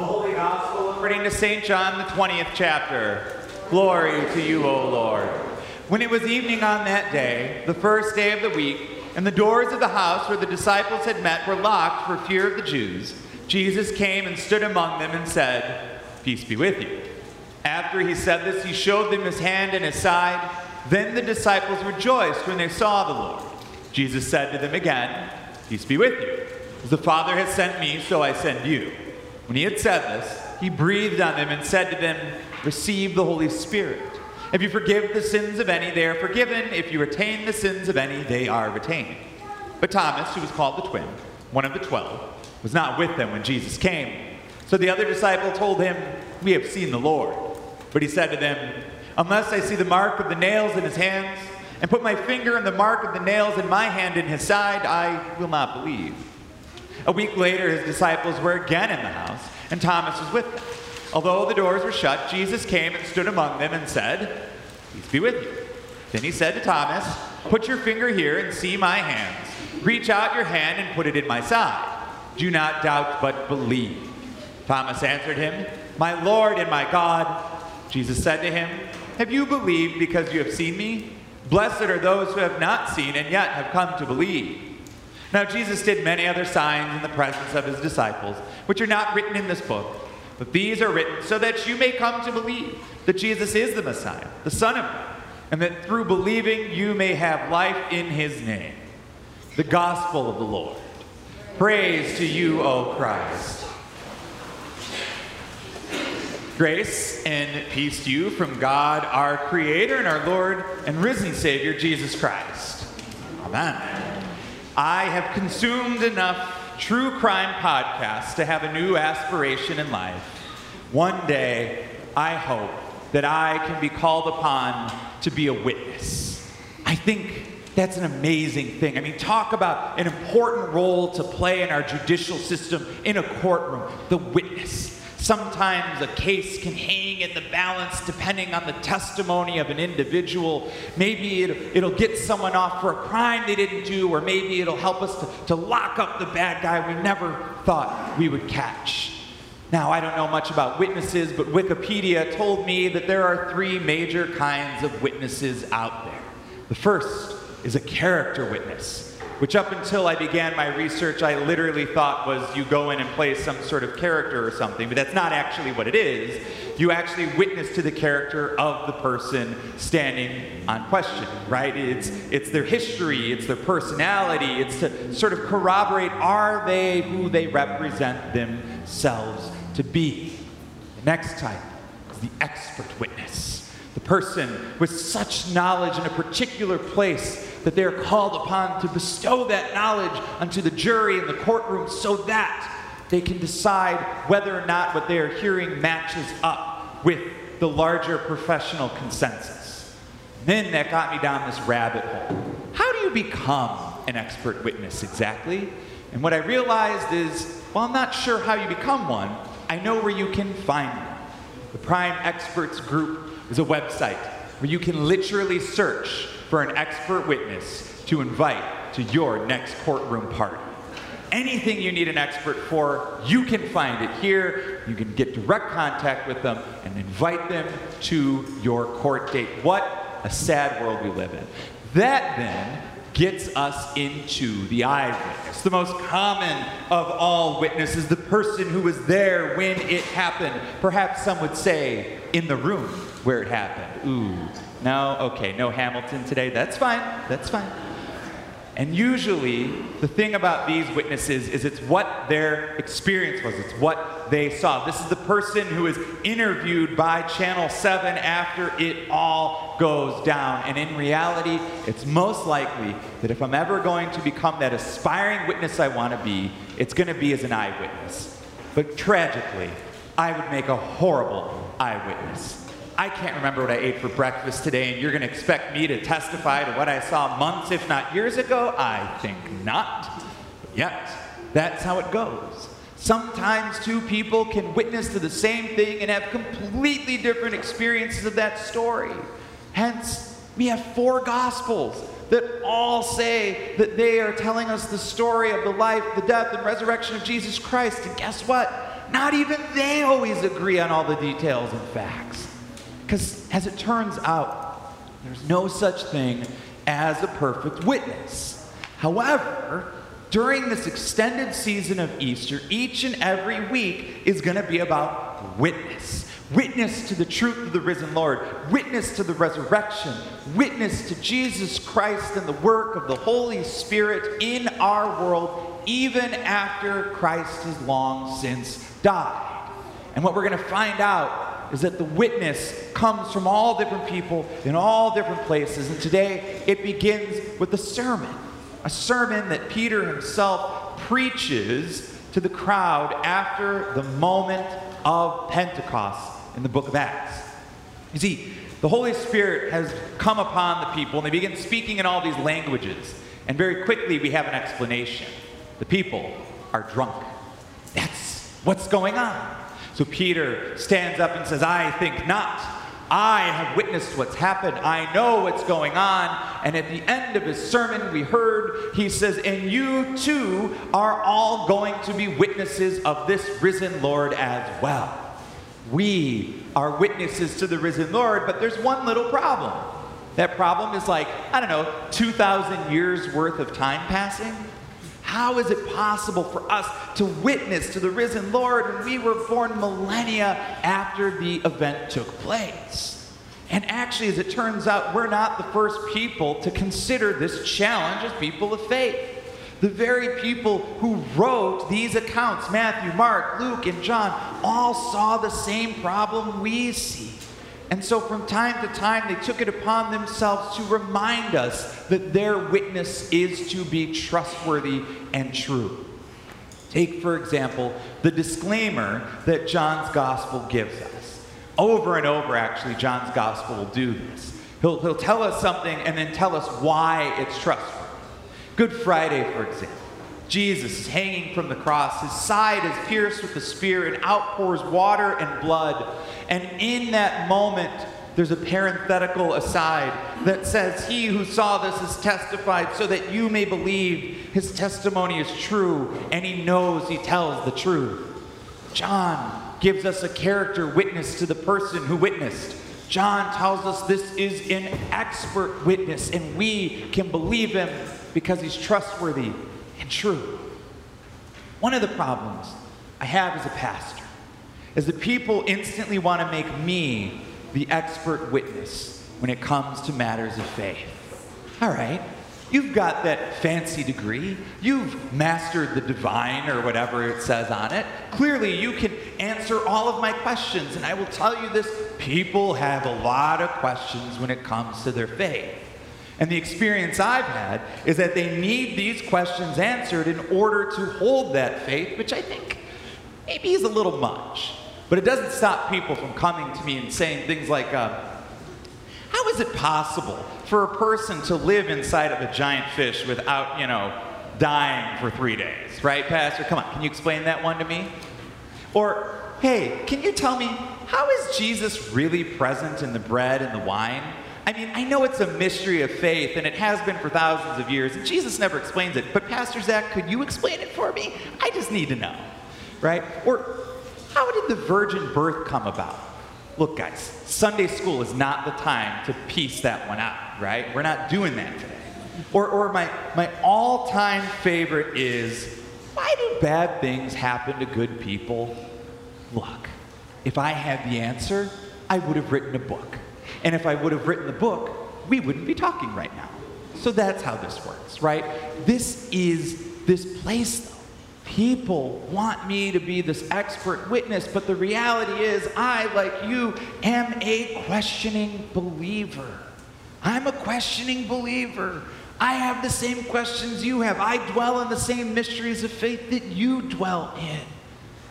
Holy Gospel according to St. John, the 20th chapter. Glory to you, O Lord. When it was evening on that day, the first day of the week, and the doors of the house where the disciples had met were locked for fear of the Jews, Jesus came and stood among them and said, Peace be with you. After he said this, he showed them his hand and his side. Then the disciples rejoiced when they saw the Lord. Jesus said to them again, Peace be with you. As the Father has sent me, so I send you. When he had said this, he breathed on them and said to them, Receive the Holy Spirit. If you forgive the sins of any, they are forgiven. If you retain the sins of any, they are retained. But Thomas, who was called the twin, one of the twelve, was not with them when Jesus came. So the other disciple told him, We have seen the Lord. But he said to them, Unless I see the mark of the nails in his hands, and put my finger in the mark of the nails in my hand in his side, I will not believe. A week later, his disciples were again in the house, and Thomas was with them. Although the doors were shut, Jesus came and stood among them and said, Peace be with you. Then he said to Thomas, Put your finger here and see my hands. Reach out your hand and put it in my side. Do not doubt, but believe. Thomas answered him, My Lord and my God. Jesus said to him, Have you believed because you have seen me? Blessed are those who have not seen and yet have come to believe. Now, Jesus did many other signs in the presence of his disciples, which are not written in this book, but these are written so that you may come to believe that Jesus is the Messiah, the Son of God, and that through believing you may have life in his name. The gospel of the Lord. Praise to you, O Christ. Grace and peace to you from God, our Creator, and our Lord and risen Savior, Jesus Christ. Amen. I have consumed enough true crime podcasts to have a new aspiration in life. One day, I hope that I can be called upon to be a witness. I think that's an amazing thing. I mean, talk about an important role to play in our judicial system in a courtroom the witness. Sometimes a case can hang in the balance depending on the testimony of an individual. Maybe it'll, it'll, get someone off for a crime they didn't do, or maybe it'll help us to, to lock up the bad guy we never thought we would catch. Now, I don't know much about witnesses, but Wikipedia told me that there are three major kinds of witnesses out there. The first is a character witness which up until I began my research, I literally thought was you go in and play some sort of character or something, but that's not actually what it is. You actually witness to the character of the person standing on question, right? It's, it's their history, it's their personality, it's to sort of corroborate are they who they represent themselves to be. The next type is the expert witness, the person with such knowledge in a particular place that they are called upon to bestow that knowledge unto the jury in the courtroom so that they can decide whether or not what they are hearing matches up with the larger professional consensus. then that got me down this rabbit hole. How do you become an expert witness exactly? And what I realized is, well, I'm not sure how you become one. I know where you can find one. The Prime Experts Group is a website where you can literally search for an expert witness to invite to your next courtroom party. Anything you need an expert for, you can find it here. You can get direct contact with them and invite them to your court date. What a sad world we live in. That then gets us into the eyewitness. The most common of all witnesses, the person who was there when it happened. Perhaps some would say, in the room where it happened. Ooh, no, okay, no Hamilton today. That's fine. That's fine. And usually, the thing about these witnesses is it's what their experience was, it's what they saw. This is the person who is interviewed by Channel 7 after it all goes down. And in reality, it's most likely that if I'm ever going to become that aspiring witness I want to be, it's going to be as an eyewitness. But tragically, I would make a horrible eyewitness. I can't remember what I ate for breakfast today, and you're going to expect me to testify to what I saw months, if not years ago? I think not. But yet, that's how it goes. Sometimes two people can witness to the same thing and have completely different experiences of that story. Hence, we have four gospels that all say that they are telling us the story of the life, the death, and resurrection of Jesus Christ. And guess what? Not even they always agree on all the details and facts. Because as it turns out, there's no such thing as a perfect witness. However, during this extended season of Easter, each and every week is going to be about witness. Witness to the truth of the risen Lord, witness to the resurrection, witness to Jesus Christ and the work of the Holy Spirit in our world, even after Christ has long since died. And what we're going to find out is that the witness comes from all different people in all different places. And today it begins with a sermon, a sermon that Peter himself preaches to the crowd after the moment of Pentecost in the book of Acts. You see, the Holy Spirit has come upon the people, and they begin speaking in all these languages. And very quickly, we have an explanation. The people are drunk. That's what's going on. So Peter stands up and says, I think not. I have witnessed what's happened. I know what's going on. And at the end of his sermon, we heard he says, And you too are all going to be witnesses of this risen Lord as well. We are witnesses to the risen Lord, but there's one little problem. That problem is like, I don't know, 2,000 years worth of time passing. How is it possible for us to witness to the risen Lord when we were born millennia after the event took place? And actually, as it turns out, we're not the first people to consider this challenge as people of faith. The very people who wrote these accounts, Matthew, Mark, Luke, and John, all saw the same problem we see. And so from time to time, they took it upon themselves to remind us that their witness is to be trustworthy and true. Take, for example, the disclaimer that John's gospel gives us. Over and over, actually, John's gospel will do this. He'll, he'll tell us something and then tell us why it's trustworthy. Good Friday, for example. Jesus is hanging from the cross. His side is pierced with a spear and outpours water and blood. And in that moment, there's a parenthetical aside that says, He who saw this has testified so that you may believe his testimony is true and he knows he tells the truth. John gives us a character witness to the person who witnessed. John tells us this is an expert witness and we can believe him because he's trustworthy and true. One of the problems I have as a pastor is that people instantly want to make me the expert witness when it comes to matters of faith. All right, you've got that fancy degree, you've mastered the divine or whatever it says on it. Clearly, you can answer all of my questions, and I will tell you this people have a lot of questions when it comes to their faith. And the experience I've had is that they need these questions answered in order to hold that faith, which I think maybe is a little much. But it doesn't stop people from coming to me and saying things like, uh, How is it possible for a person to live inside of a giant fish without, you know, dying for three days? Right, Pastor? Come on, can you explain that one to me? Or, hey, can you tell me, how is Jesus really present in the bread and the wine? I mean, I know it's a mystery of faith, and it has been for thousands of years, and Jesus never explains it. But, Pastor Zach, could you explain it for me? I just need to know, right? Or, how did the virgin birth come about? Look, guys, Sunday school is not the time to piece that one out, right? We're not doing that today. Or, or my, my all time favorite is why do bad things happen to good people? Look, if I had the answer, I would have written a book. And if I would have written the book, we wouldn't be talking right now. So that's how this works, right? This is this place, though. People want me to be this expert witness, but the reality is, I, like you, am a questioning believer. I'm a questioning believer. I have the same questions you have. I dwell in the same mysteries of faith that you dwell in.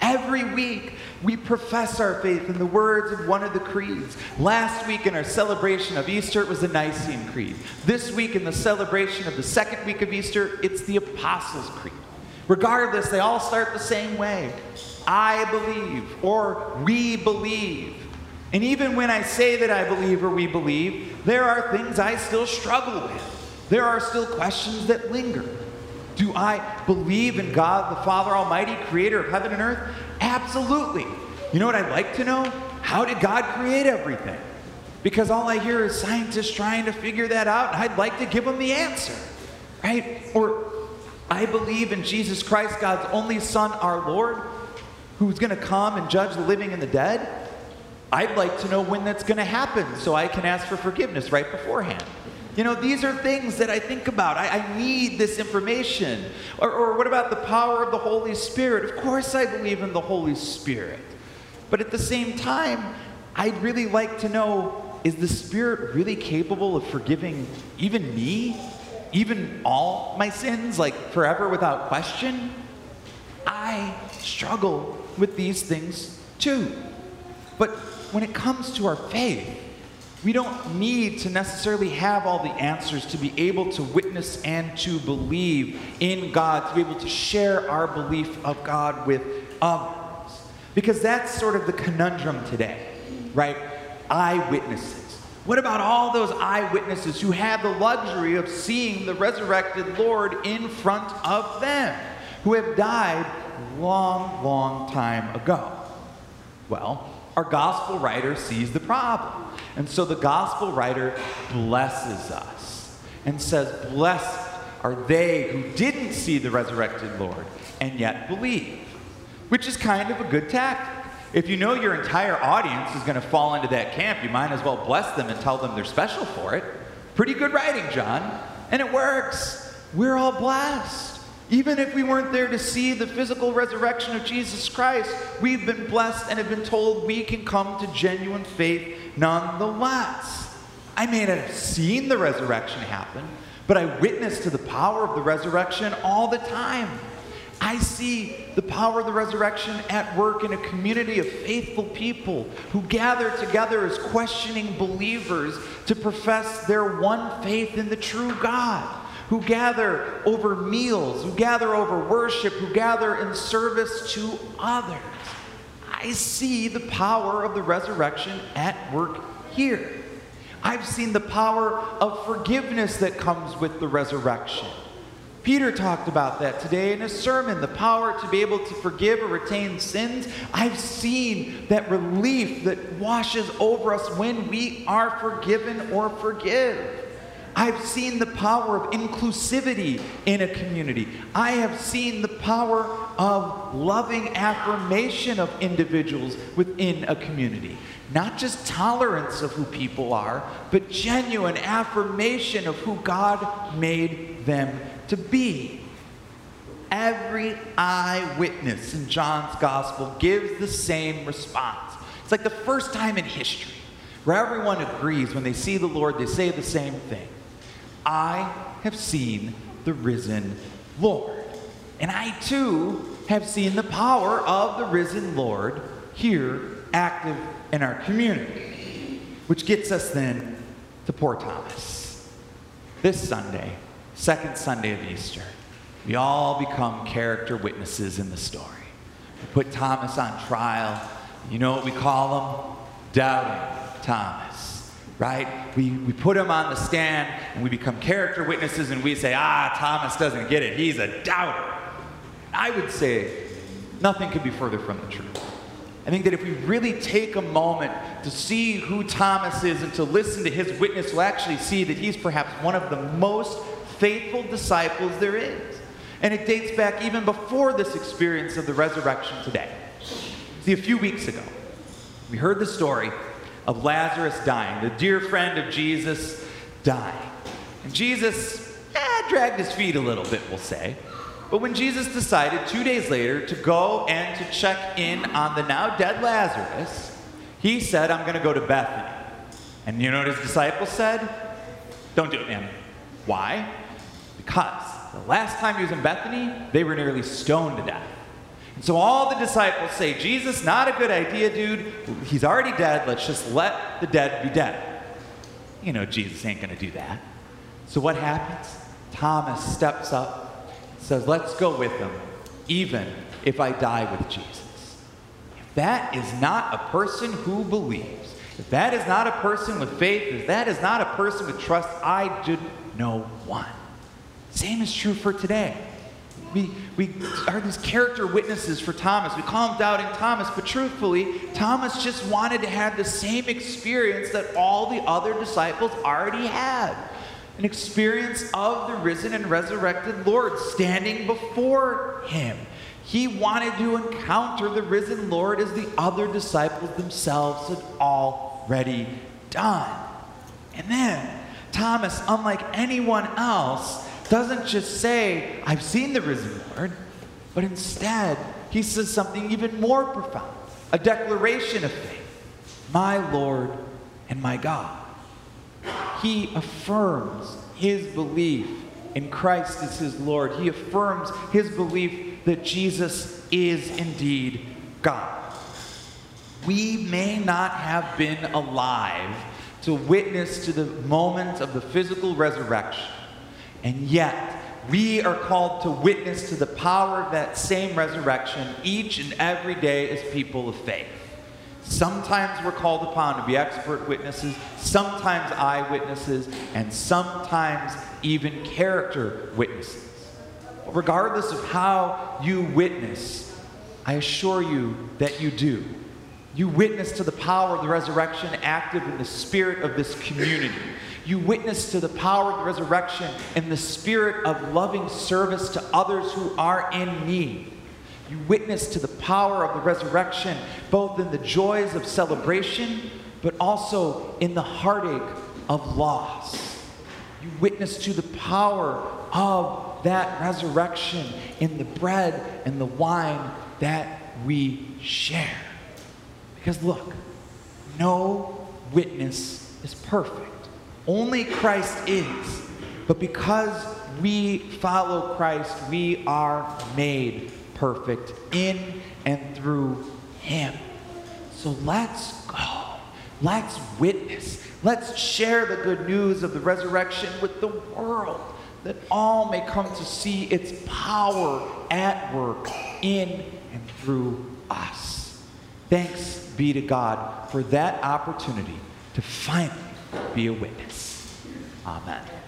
Every week, we profess our faith in the words of one of the creeds. Last week, in our celebration of Easter, it was the Nicene Creed. This week, in the celebration of the second week of Easter, it's the Apostles' Creed. Regardless, they all start the same way I believe, or we believe. And even when I say that I believe or we believe, there are things I still struggle with. There are still questions that linger. Do I believe in God, the Father Almighty, creator of heaven and earth? Absolutely. You know what I'd like to know? How did God create everything? Because all I hear is scientists trying to figure that out, and I'd like to give them the answer, right? Or I believe in Jesus Christ, God's only Son, our Lord, who's going to come and judge the living and the dead. I'd like to know when that's going to happen so I can ask for forgiveness right beforehand. You know, these are things that I think about. I, I need this information. Or, or what about the power of the Holy Spirit? Of course, I believe in the Holy Spirit. But at the same time, I'd really like to know is the Spirit really capable of forgiving even me? Even all my sins, like forever without question? I struggle with these things too. But when it comes to our faith, we don't need to necessarily have all the answers to be able to witness and to believe in God, to be able to share our belief of God with others. Because that's sort of the conundrum today, right? Eyewitnesses. What about all those eyewitnesses who had the luxury of seeing the resurrected Lord in front of them, who have died long, long time ago? Well, our gospel writer sees the problem. And so the gospel writer blesses us and says, Blessed are they who didn't see the resurrected Lord and yet believe, which is kind of a good tactic. If you know your entire audience is going to fall into that camp, you might as well bless them and tell them they're special for it. Pretty good writing, John. And it works. We're all blessed. Even if we weren't there to see the physical resurrection of Jesus Christ, we've been blessed and have been told we can come to genuine faith nonetheless. I may not have seen the resurrection happen, but I witness to the power of the resurrection all the time. I see the power of the resurrection at work in a community of faithful people who gather together as questioning believers to profess their one faith in the true God, who gather over meals, who gather over worship, who gather in service to others. I see the power of the resurrection at work here. I've seen the power of forgiveness that comes with the resurrection. Peter talked about that today in his sermon the power to be able to forgive or retain sins. I've seen that relief that washes over us when we are forgiven or forgive. I've seen the power of inclusivity in a community. I have seen the power of loving affirmation of individuals within a community. Not just tolerance of who people are, but genuine affirmation of who God made them to be. Every eyewitness in John's gospel gives the same response. It's like the first time in history where everyone agrees when they see the Lord, they say the same thing I have seen the risen Lord. And I too have seen the power of the risen Lord here active in our community. Which gets us then to poor Thomas. This Sunday, second Sunday of Easter, we all become character witnesses in the story. We put Thomas on trial. You know what we call him? Doubting Thomas, right? We, we put him on the stand and we become character witnesses and we say, ah, Thomas doesn't get it. He's a doubter. I would say nothing could be further from the truth. I think that if we really take a moment to see who Thomas is and to listen to his witness, we'll actually see that he's perhaps one of the most faithful disciples there is. And it dates back even before this experience of the resurrection today. See, a few weeks ago, we heard the story of Lazarus dying, the dear friend of Jesus dying. And Jesus eh, dragged his feet a little bit, we'll say. But when Jesus decided two days later to go and to check in on the now dead Lazarus, he said, I'm going to go to Bethany. And you know what his disciples said? Don't do it, man. Why? Because the last time he was in Bethany, they were nearly stoned to death. And so all the disciples say, Jesus, not a good idea, dude. He's already dead. Let's just let the dead be dead. You know, Jesus ain't going to do that. So what happens? Thomas steps up, says, Let's go with him, even if I die with Jesus. If that is not a person who believes, if that is not a person with faith, if that is not a person with trust, I do know one. Same is true for today. We, we are these character witnesses for Thomas. We call him Doubting Thomas, but truthfully, Thomas just wanted to have the same experience that all the other disciples already had an experience of the risen and resurrected Lord standing before him. He wanted to encounter the risen Lord as the other disciples themselves had already done. And then, Thomas, unlike anyone else, doesn't just say, I've seen the risen Lord, but instead, he says something even more profound a declaration of faith My Lord and my God. He affirms his belief in Christ as his Lord. He affirms his belief that Jesus is indeed God. We may not have been alive to witness to the moment of the physical resurrection, and yet we are called to witness to the power of that same resurrection each and every day as people of faith. Sometimes we're called upon to be expert witnesses, sometimes eyewitnesses, and sometimes even character witnesses. Regardless of how you witness, I assure you that you do. You witness to the power of the resurrection active in the spirit of this community. You witness to the power of the resurrection and the spirit of loving service to others who are in need. You witness to the power of the resurrection, both in the joys of celebration, but also in the heartache of loss. You witness to the power of that resurrection in the bread and the wine that we share. Because look, no witness is perfect. Only Christ is. But because we follow Christ, we are made perfect in and through Him. So let's go. Let's witness. Let's share the good news of the resurrection with the world that all may come to see its power at work in and through us. Thanks be to God for that opportunity to finally be a witness. Amen.